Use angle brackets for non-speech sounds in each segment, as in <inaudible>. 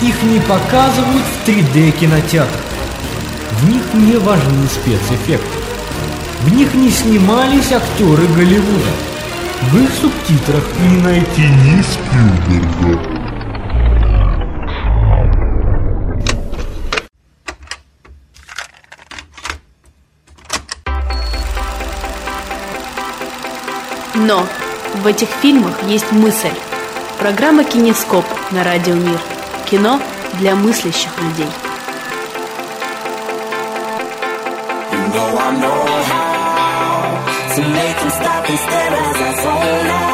Их не показывают в 3D кинотеатрах. В них не важны спецэффекты. В них не снимались актеры Голливуда. В их субтитрах не найти ни Спилберга. Но в этих фильмах есть мысль. Программа «Кинескоп» на Радио Мир. Кино для мыслящих людей. You know I know how to make them stop and stare as I zone out.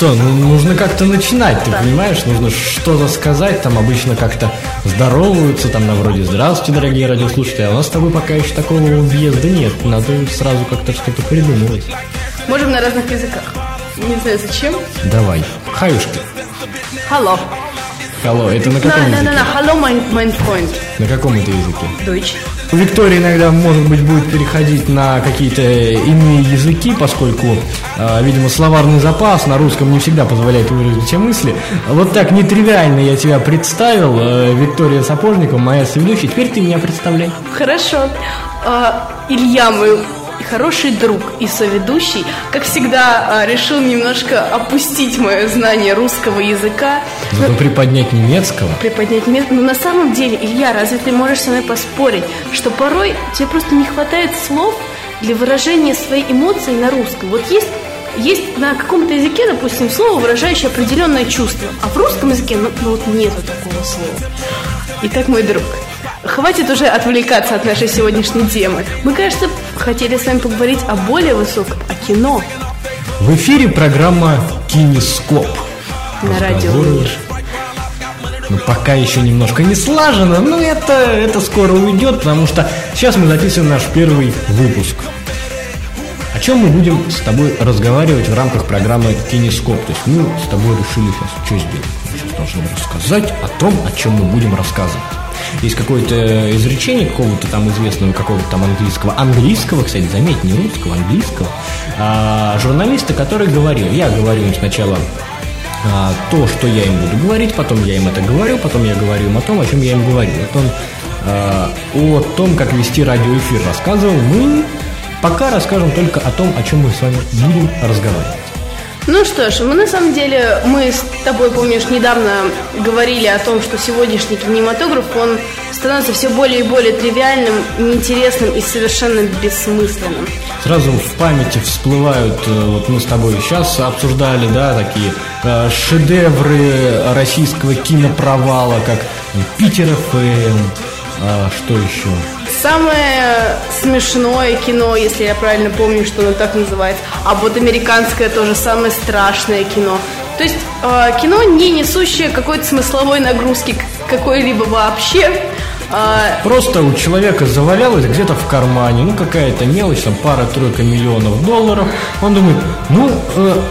Что, ну, нужно как-то начинать, ты понимаешь? Нужно что-то сказать, там обычно как-то здороваются, там на вроде «Здравствуйте, дорогие радиослушатели», а у нас с тобой пока еще такого въезда нет, надо сразу как-то что-то придумывать. Можем на разных языках. Не знаю зачем. Давай, хаюшки. Hello. Алло, это на На, каком на, на, на. языке? Hello, mein, mein Freund. На каком это языке? Deutsch. У Виктории иногда, может быть, будет переходить на какие-то иные языки, поскольку, э, видимо, словарный запас на русском не всегда позволяет выразить все мысли. Вот так нетривиально я тебя представил, э, Виктория Сапожникова, моя соведущая. Теперь ты меня представляй. Хорошо. А, Илья хороший друг и соведущий, как всегда, а, решил немножко опустить мое знание русского языка, Зато приподнять немецкого. приподнять место. Но на самом деле, Илья, разве ты можешь со мной поспорить, что порой тебе просто не хватает слов для выражения своей эмоции на русском? Вот есть есть на каком-то языке, допустим, слово, выражающее определенное чувство, а в русском языке, ну, ну вот нету такого слова. Итак, мой друг, хватит уже отвлекаться от нашей сегодняшней темы. Мы, кажется, хотели с вами поговорить о более высоком, о кино В эфире программа «Кинескоп». на радио. Ну, пока еще немножко не слажено, но это, это скоро уйдет, потому что сейчас мы записываем наш первый выпуск. О чем мы будем с тобой разговаривать в рамках программы «Кинескоп». То есть мы с тобой решили сейчас что сделать? Сейчас должны рассказать о том, о чем мы будем рассказывать. Есть какое-то изречение какого-то там известного, какого-то там английского, английского, кстати, заметь, не русского, английского, а, журналиста, который говорил, я говорю им сначала а, то, что я им буду говорить, потом я им это говорю, потом я говорю им о том, о чем я им говорю. Вот он а, о том, как вести радиоэфир рассказывал. Мы пока расскажем только о том, о чем мы с вами будем разговаривать. Ну что ж, мы на самом деле, мы с тобой, помнишь, недавно говорили о том, что сегодняшний кинематограф, он становится все более и более тривиальным, неинтересным и совершенно бессмысленным. Сразу в памяти всплывают, э, вот мы с тобой сейчас обсуждали, да, такие э, шедевры российского кинопровала, как Питер ФМ, а, что еще? Самое смешное кино, если я правильно помню, что оно так называется, а вот американское тоже самое страшное кино. То есть э, кино, не несущее какой-то смысловой нагрузки какой-либо вообще. Э, Просто у человека завалялось где-то в кармане, ну какая-то мелочь, там пара-тройка миллионов долларов. Он думает, ну, э,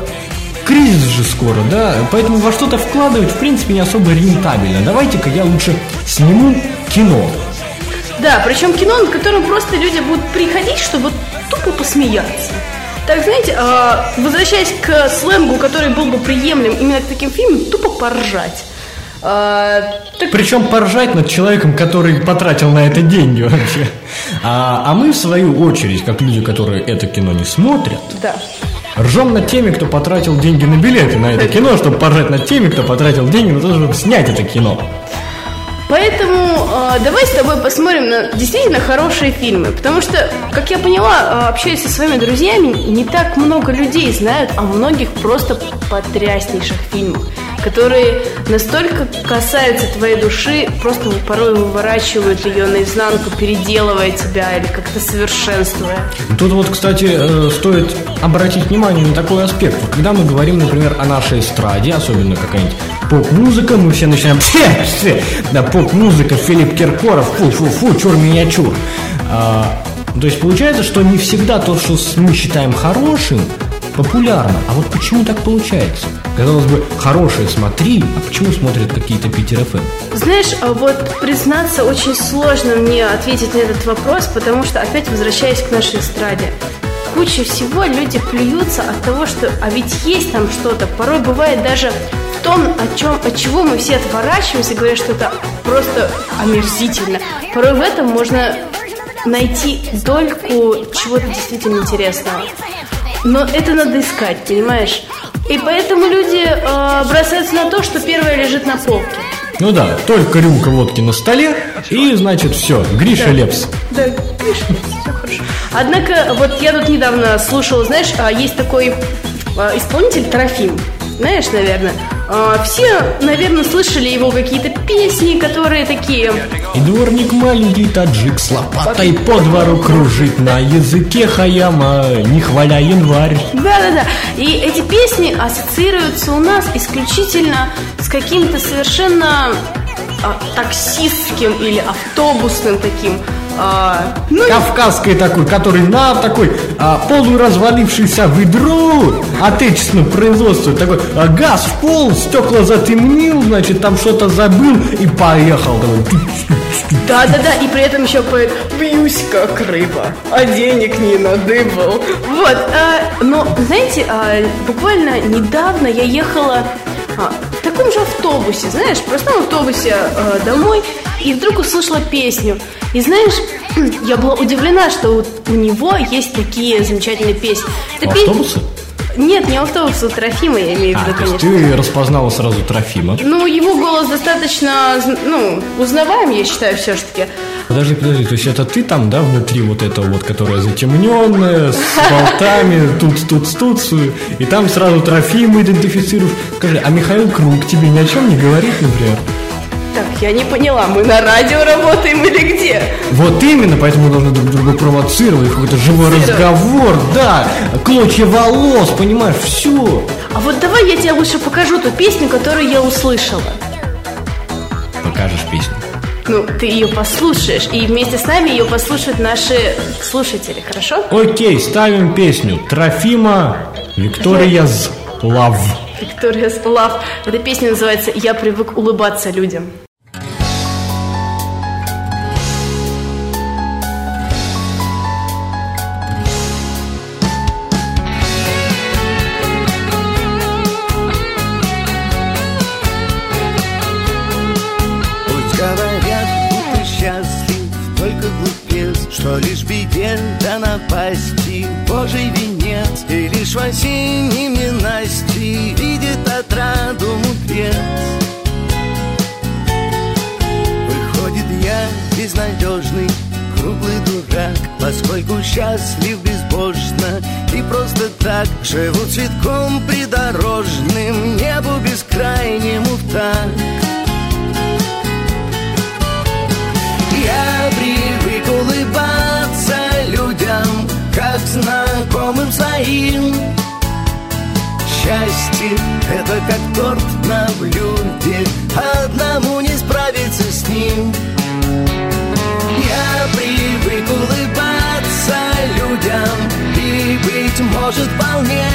кризис же скоро, да, поэтому во что-то вкладывать, в принципе, не особо рентабельно. Давайте-ка я лучше сниму кино. Да, причем кино, над которым просто люди будут приходить, чтобы тупо посмеяться. Так, знаете, а, возвращаясь к сленгу, который был бы приемлем именно к таким фильмам, тупо поржать. А, так Причем поржать над человеком, который потратил на это деньги вообще. А, а мы, в свою очередь, как люди, которые это кино не смотрят, да. Ржем над теми, кто потратил деньги на билеты на это кино, чтобы поржать над теми, кто потратил деньги на то, чтобы снять это кино. Поэтому э, давай с тобой посмотрим на действительно хорошие фильмы. Потому что, как я поняла, э, общаясь со своими друзьями, не так много людей знают о многих просто потряснейших фильмах, которые настолько касаются твоей души, просто порой выворачивают ее наизнанку, переделывая тебя или как-то совершенствуя. Тут вот, кстати, э, стоит обратить внимание на такой аспект. Когда мы говорим, например, о нашей эстраде, особенно какая-нибудь поп-музыка, мы все начинаем «Пфе, пфе». да, поп-музыка, Филипп Киркоров, фу-фу-фу, чур-меня-чур. А, То есть получается, что не всегда то, что мы считаем хорошим, популярно. А вот почему так получается? Казалось бы, хорошее смотри, а почему смотрят какие-то Питер ФМ? Знаешь, а вот признаться, очень сложно мне ответить на этот вопрос, потому что опять возвращаясь к нашей эстраде. Куча всего люди плюются от того, что а ведь есть там что-то. Порой бывает даже в том, о чем, от чего мы все отворачиваемся, говорят, что это просто омерзительно. Порой в этом можно найти дольку чего-то действительно интересного. Но это надо искать, понимаешь? И поэтому люди э, бросаются на то, что первое лежит на полке. Ну да, только рюмка водки на столе, и значит все, Гриша Лепс. Да, видишь, все хорошо. Однако, вот я тут недавно слушала, знаешь, а, есть такой а, исполнитель Трофим. Знаешь, наверное. А, Все, наверное, слышали его какие-то песни, которые такие... И дворник маленький таджик с лопатой по двору кружит на языке хаяма, не хваля январь. Да-да-да. И эти песни ассоциируются у нас исключительно с каким-то совершенно а, таксистским или автобусным таким... а, ну, Кавказской такой, который на такой а, полуразвалившийся ведро отечественного производства, такой а, газ в пол, стекла затемнил, значит, там что-то забыл и поехал. Да-да-да, и при этом еще поет «Бьюсь как рыба, а денег не надыбал». Вот, а, но, знаете, а, буквально недавно я ехала а, в таком же автобусе, знаешь, в простом автобусе а, домой, и вдруг услышала песню. И знаешь, <clears throat> я была удивлена, что у, у него есть такие замечательные песни. Это автобуса? Нет, не автобус, у Трофима я имею в А, виду, есть конечно. ты распознала сразу Трофима. Ну, его голос достаточно, ну, узнаваем, я считаю, все-таки. Подожди, подожди, то есть это ты там, да, внутри вот этого вот, которая затемненная, с болтами, тут, тут, тут, и там сразу Трофима идентифицируешь. Скажи, а Михаил Круг тебе ни о чем не говорит, например? Так, я не поняла, мы на радио работаем или где? Вот именно, поэтому мы должны друг друга провоцировать, какой-то живой разговор, да, клочья волос, понимаешь, все. А вот давай я тебе лучше покажу ту песню, которую я услышала. Покажешь песню. Ну, ты ее послушаешь, и вместе с нами ее послушают наши слушатели, хорошо? Окей, ставим песню Трофима Виктория З. Лав. Виктория Лав. Эта песня называется «Я привык улыбаться людям». Поскольку счастлив безбожно И просто так живу цветком придорожным Небу бескрайнему в такт Я привык улыбаться людям, как знакомым своим. Счастье — это как торт на блюде, одному не справиться с ним. Может, вполне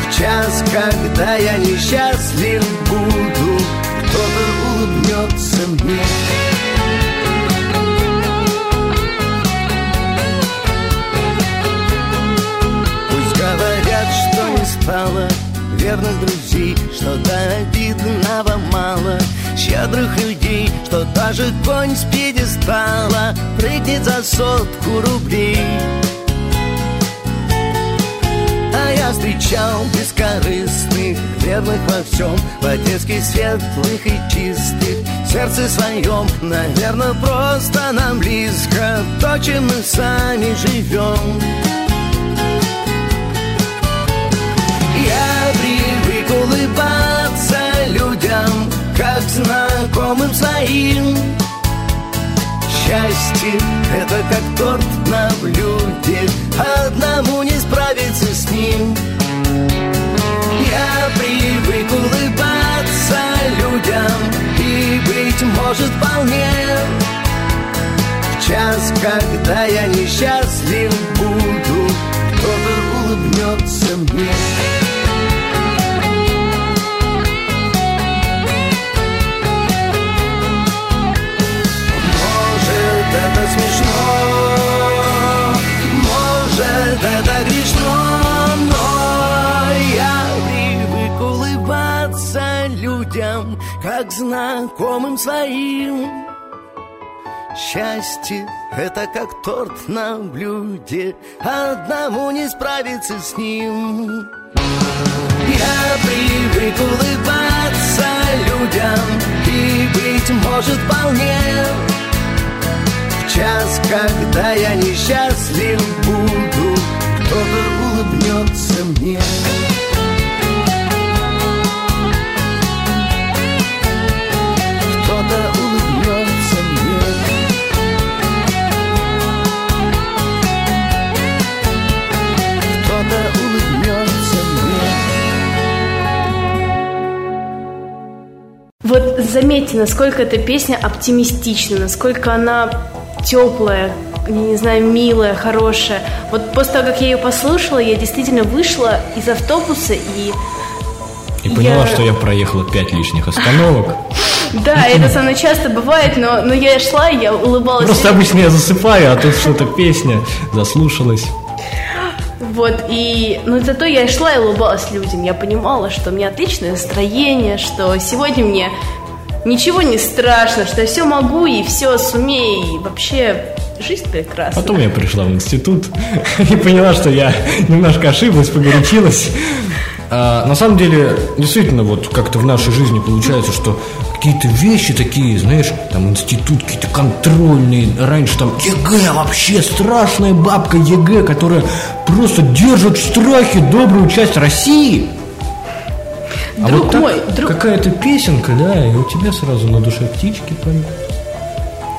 в час, когда я несчастлив буду, кто-то улыбнется мне. Пусть говорят, что не стало верных друзей, что до обидного мало щедрых людей, что даже конь с пьедестала прыгнет за сотку рублей. А я встречал бескорыстных, верных во всем, По-детски светлых и чистых, в сердце своем, Наверное, просто нам близко то, чем мы сами живем. Я привык улыбаться людям, как знакомым своим. Счастье — это как торт на блюде, одному Я привык улыбаться людям и, быть может, вполне в час, когда я несчастлив буду, кто-то улыбнется мне. Как знакомым своим. Счастье — это как торт на блюде, одному не справиться с ним. Я привык улыбаться людям И, быть может, вполне В час, когда я несчастлив буду Кто-то заметьте, насколько эта песня оптимистична, насколько она теплая, не знаю, милая, хорошая. Вот после того, как я ее послушала, я действительно вышла из автобуса и И поняла, Я- что я проехала пять лишних остановок. <laughs> да, это со мной часто бывает, но, но я шла, и я улыбалась. Просто обычно я засыпаю, а тут что-то песня заслушалась. Вот, и, но зато я шла и улыбалась людям. Я понимала, что у меня отличное настроение, что сегодня мне ничего не страшно, что я все могу и все сумею, и вообще жизнь прекрасна. Потом я пришла в институт <laughs> и поняла, что я немножко ошиблась, погорячилась. А, на самом деле, действительно, вот как-то в нашей жизни получается, что какие-то вещи такие, знаешь, там институт, какие-то контрольные, раньше там ЕГЭ, вообще страшная бабка ЕГЭ, которая просто держит в страхе добрую часть России. А Друг вот так мой, друг- какая-то песенка, да, и у тебя сразу на душе птички поют.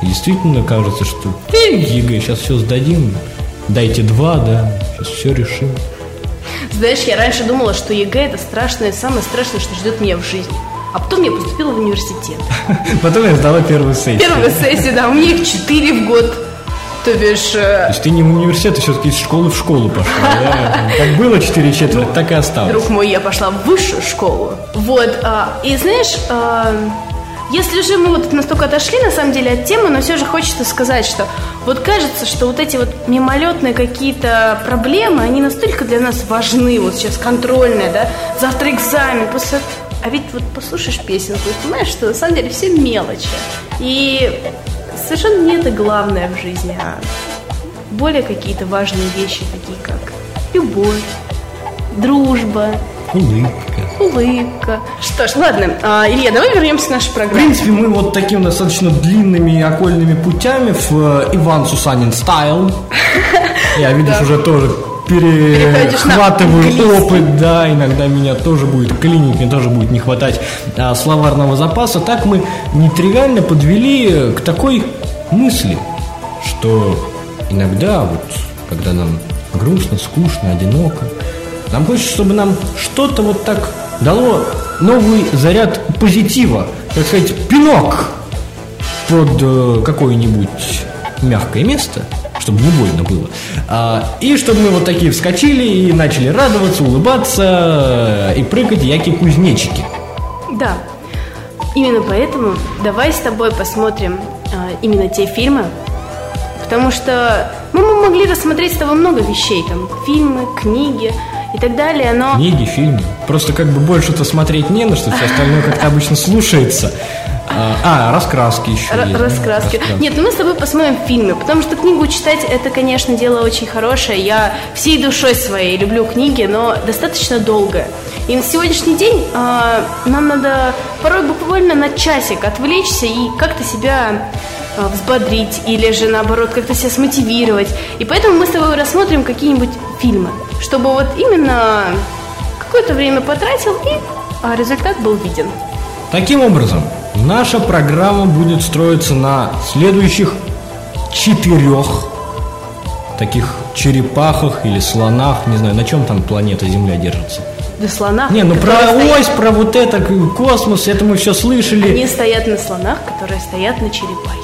И действительно кажется, что «Э, ЕГЭ, сейчас все сдадим, дайте два, да, сейчас все решим. Знаешь, я раньше думала, что ЕГЭ это страшное, самое страшное, что ждет меня в жизни. А потом я поступила в университет. <laughs> Потом я сдала первую сессию. Первая сессия, да, у меня их четыре в год. То бишь, То э, есть ты не в университет, ты все-таки из школы в школу пошла, да? <laughs> Как было четыре четверти, так и осталось. друг мой, я пошла в высшую школу. Вот, а, и знаешь, а, если же мы вот настолько отошли, на самом деле, от темы, но все же хочется сказать, что вот кажется, что вот эти вот мимолетные какие-то проблемы, они настолько для нас важны, вот сейчас контрольная, да, завтра экзамен, после... А ведь вот послушаешь песенку и понимаешь, что на самом деле все мелочи. И совершенно не это главное в жизни, а более какие-то важные вещи, такие как любовь, дружба, Улыбка. улыбка. Что ж, ладно, а, Илья, давай вернемся к нашей В программе. принципе, мы вот такими достаточно длинными окольными путями в э, Иван Сусанин стайл. <laughs> Я, видишь, уже тоже перехватываю опыт, да, иногда меня тоже будет клинить, мне тоже будет не хватать а, словарного запаса. Так мы нетривиально подвели к такой мысли, что иногда вот, когда нам грустно, скучно, одиноко, нам хочется, чтобы нам что-то вот так дало новый заряд позитива, так сказать, пинок под э, какое-нибудь мягкое место, чтобы не больно было. А, и чтобы мы вот такие вскочили и начали радоваться, улыбаться э, и прыгать яки кузнечики. Да, именно поэтому давай с тобой посмотрим а, именно те фильмы, потому что ну, мы могли рассмотреть с тобой много вещей, там, фильмы, книги и так далее, но... Книги, фильмы. Просто как бы больше-то смотреть не на что, все остальное как-то обычно слушается. А, а, раскраски еще Р- есть, да, раскраски. Нет, ну мы с тобой посмотрим фильмы, потому что книгу читать это, конечно, дело очень хорошее. Я всей душой своей люблю книги, но достаточно долго. И на сегодняшний день а, нам надо порой буквально на часик отвлечься и как-то себя а, взбодрить или же наоборот как-то себя смотивировать. И поэтому мы с тобой рассмотрим какие-нибудь фильмы, чтобы вот именно какое-то время потратил и результат был виден. Таким образом, наша программа будет строиться на следующих четырех таких черепахах или слонах, не знаю, на чем там планета Земля держится. Для слона. Не, ну про стоят- ось, про вот это, космос, это мы все слышали. Они стоят на слонах, которые стоят на черепахе.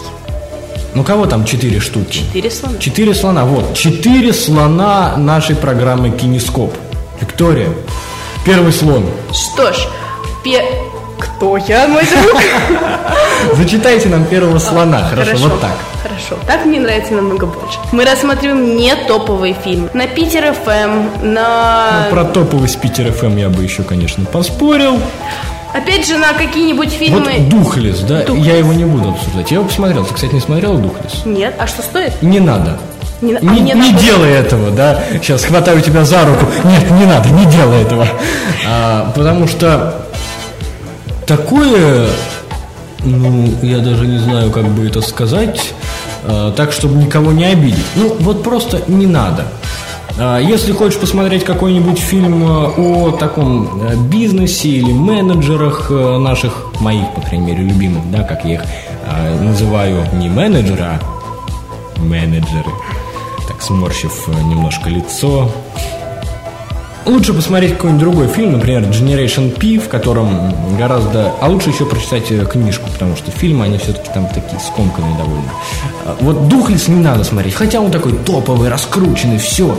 Ну кого там четыре штуки? Четыре слона. Четыре слона, вот. Четыре слона нашей программы Кинескоп. Виктория, первый слон. Что ж, пе... Кто я, мой друг? <laughs> Зачитайте нам первого слона. Хорошо, вот так. Хорошо, так мне нравится намного больше. Мы рассматриваем не топовый фильм. На Питер ФМ, на... Ну, про топовый с Питер ФМ я бы еще, конечно, поспорил. Опять же, на какие-нибудь фильмы... Вот Духлес, да, Духлес. я его не буду обсуждать. Я его посмотрел. Ты, кстати, не смотрел Духлес? Нет, а что стоит? Не надо. Не, а Не, не надо- делай этого, да. Сейчас хватаю тебя за руку. Нет, не надо, не делай этого. А, потому что такое, ну, я даже не знаю, как бы это сказать, а, так, чтобы никого не обидеть. Ну, вот просто не надо. А, Если хочешь посмотреть какой-нибудь фильм э, о таком бизнесе или менеджерах наших, моих, по крайней мере, любимых, да, как я их называю, не менеджеры, а менеджеры, так сморщив немножко лицо. Лучше посмотреть какой-нибудь другой фильм, например, Generation P, в котором гораздо... А лучше еще прочитать э, книжку, потому что фильмы, они все-таки там такие скомканные довольно. А, Вот «Духлес» не надо смотреть, хотя он такой топовый, раскрученный, все.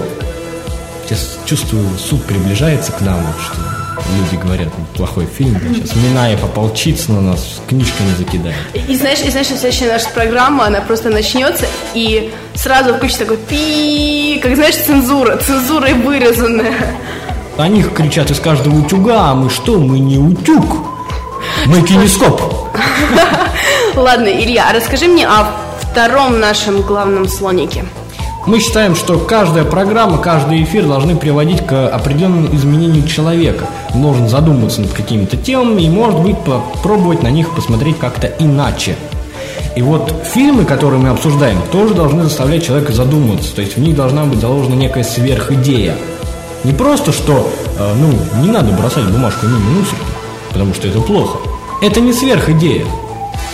Сейчас чувствую, суд приближается к нам, вот что люди говорят, «Ну, плохой фильм, да, сейчас Минаев ополчится на нас, книжками закидает. И знаешь, и знаешь, следующая наша программа, она просто начнется, и сразу включится такой пи, как знаешь, цензура, цензурой вырезанная. На них кричат из каждого утюга, а мы что, мы не утюг. Мы кинескоп. <laughs> Ладно, Илья, а расскажи мне о втором нашем главном слонике. Мы считаем, что каждая программа, каждый эфир должны приводить к определенному изменению человека. Должен задуматься над какими-то темами и, может быть, попробовать на них посмотреть как-то иначе. И вот фильмы, которые мы обсуждаем, тоже должны заставлять человека задуматься. То есть в них должна быть заложена некая сверхидея. Не просто, что, э, ну, не надо бросать бумажку мимо мусорки, потому что это плохо. Это не сверхидея.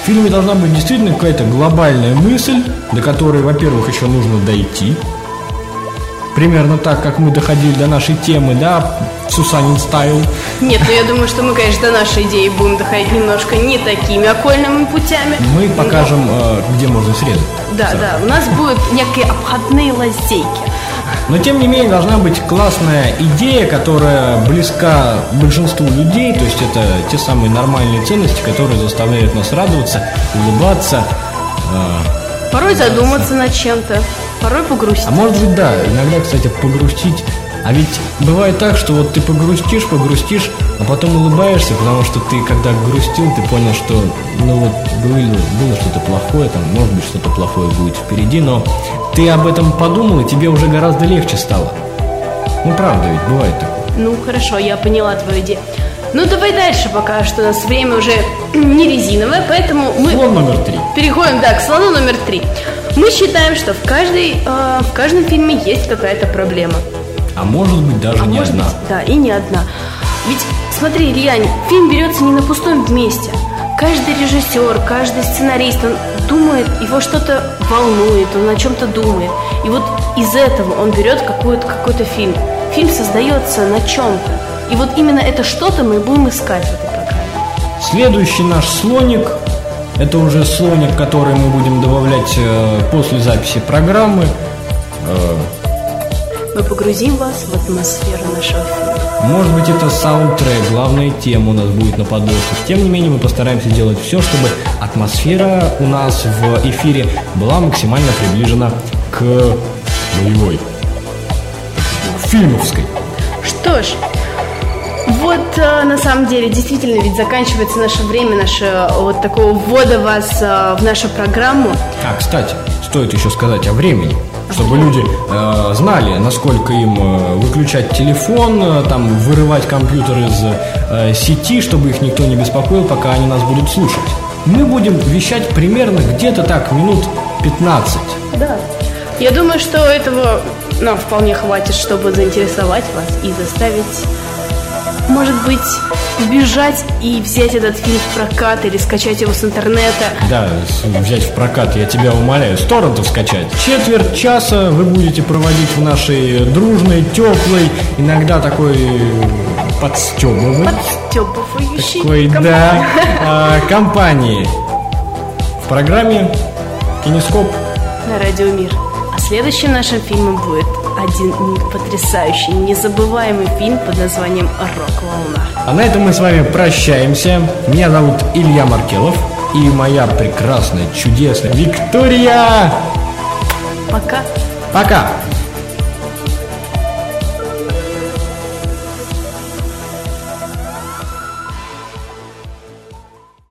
В фильме должна быть действительно какая-то глобальная мысль, до которой, во-первых, еще нужно дойти. Примерно так, как мы доходили до нашей темы, да, Сусанин стайл. Нет, ну я думаю, что мы, конечно, до нашей идеи будем доходить немножко не такими окольными путями. Мы покажем, э, где можно срезать. Да, да, у нас будут некие обходные лазейки. Но тем не менее должна быть классная идея, которая близка большинству людей, то есть это те самые нормальные ценности, которые заставляют нас радоваться, улыбаться. э, Порой задуматься над чем-то, порой погрустить. А может быть, да, иногда, кстати, погрустить. А ведь бывает так, что вот ты погрустишь, погрустишь, а потом улыбаешься, потому что ты, когда грустил, ты понял, что, ну вот, было, было что-то плохое, там, может быть, что-то плохое будет впереди, но ты об этом подумал, и тебе уже гораздо легче стало. Ну, правда ведь, бывает такое. Ну, хорошо, я поняла твою идею. Ну, давай дальше пока, что у нас время уже <clears throat> не резиновое, поэтому мы Слон номер три. переходим, да, к слону номер три. Мы считаем, что в, каждой, э, в каждом фильме есть какая-то проблема. А может быть, даже А не может одна. быть, да, и не одна. Ведь, смотри, Илья, фильм берется не на пустом месте. Каждый режиссер, каждый сценарист, он думает, его что-то волнует, он о чем-то думает. И вот из этого он берет какой-то какой-то фильм. Фильм создается на чем-то. И вот именно это что-то мы будем искать в этой программе. Следующий наш слоник это уже слоник, который мы будем добавлять э, после записи программы. Мы погрузим вас в атмосферу нашего фильма. Может быть, это саундтрек, главная тема у нас будет на подложках. Тем не менее, мы постараемся делать все, чтобы атмосфера у нас в эфире была максимально приближена к нулевой. Фильмовской. Что ж, вот э, на самом деле действительно ведь заканчивается наше время, наше э, вот такого ввода вас э, в нашу программу. А, кстати, стоит еще сказать о времени. Чтобы люди э, знали, насколько им э, выключать телефон, э, там вырывать компьютер из э, сети, чтобы их никто не беспокоил, пока они нас будут слушать. Мы будем вещать примерно где-то так минут 15. Да. Я думаю, что этого нам вполне хватит, чтобы заинтересовать вас и заставить, может быть, бежать и взять этот фильм в прокат или скачать его с интернета. Да, взять в прокат, я тебя умоляю, с торрентов скачать. Четверть часа вы будете проводить в нашей дружной, теплой, иногда такой подстебывой. Подстебывающий Такой, компании. да, а, компании. В программе Кинескоп. на Радио Мир. А следующим нашим фильмом будет один потрясающий, незабываемый фильм под названием «Рок-волна». А на этом мы с вами прощаемся. Меня зовут Илья Маркелов. И моя прекрасная, чудесная Виктория. Пока. Пока!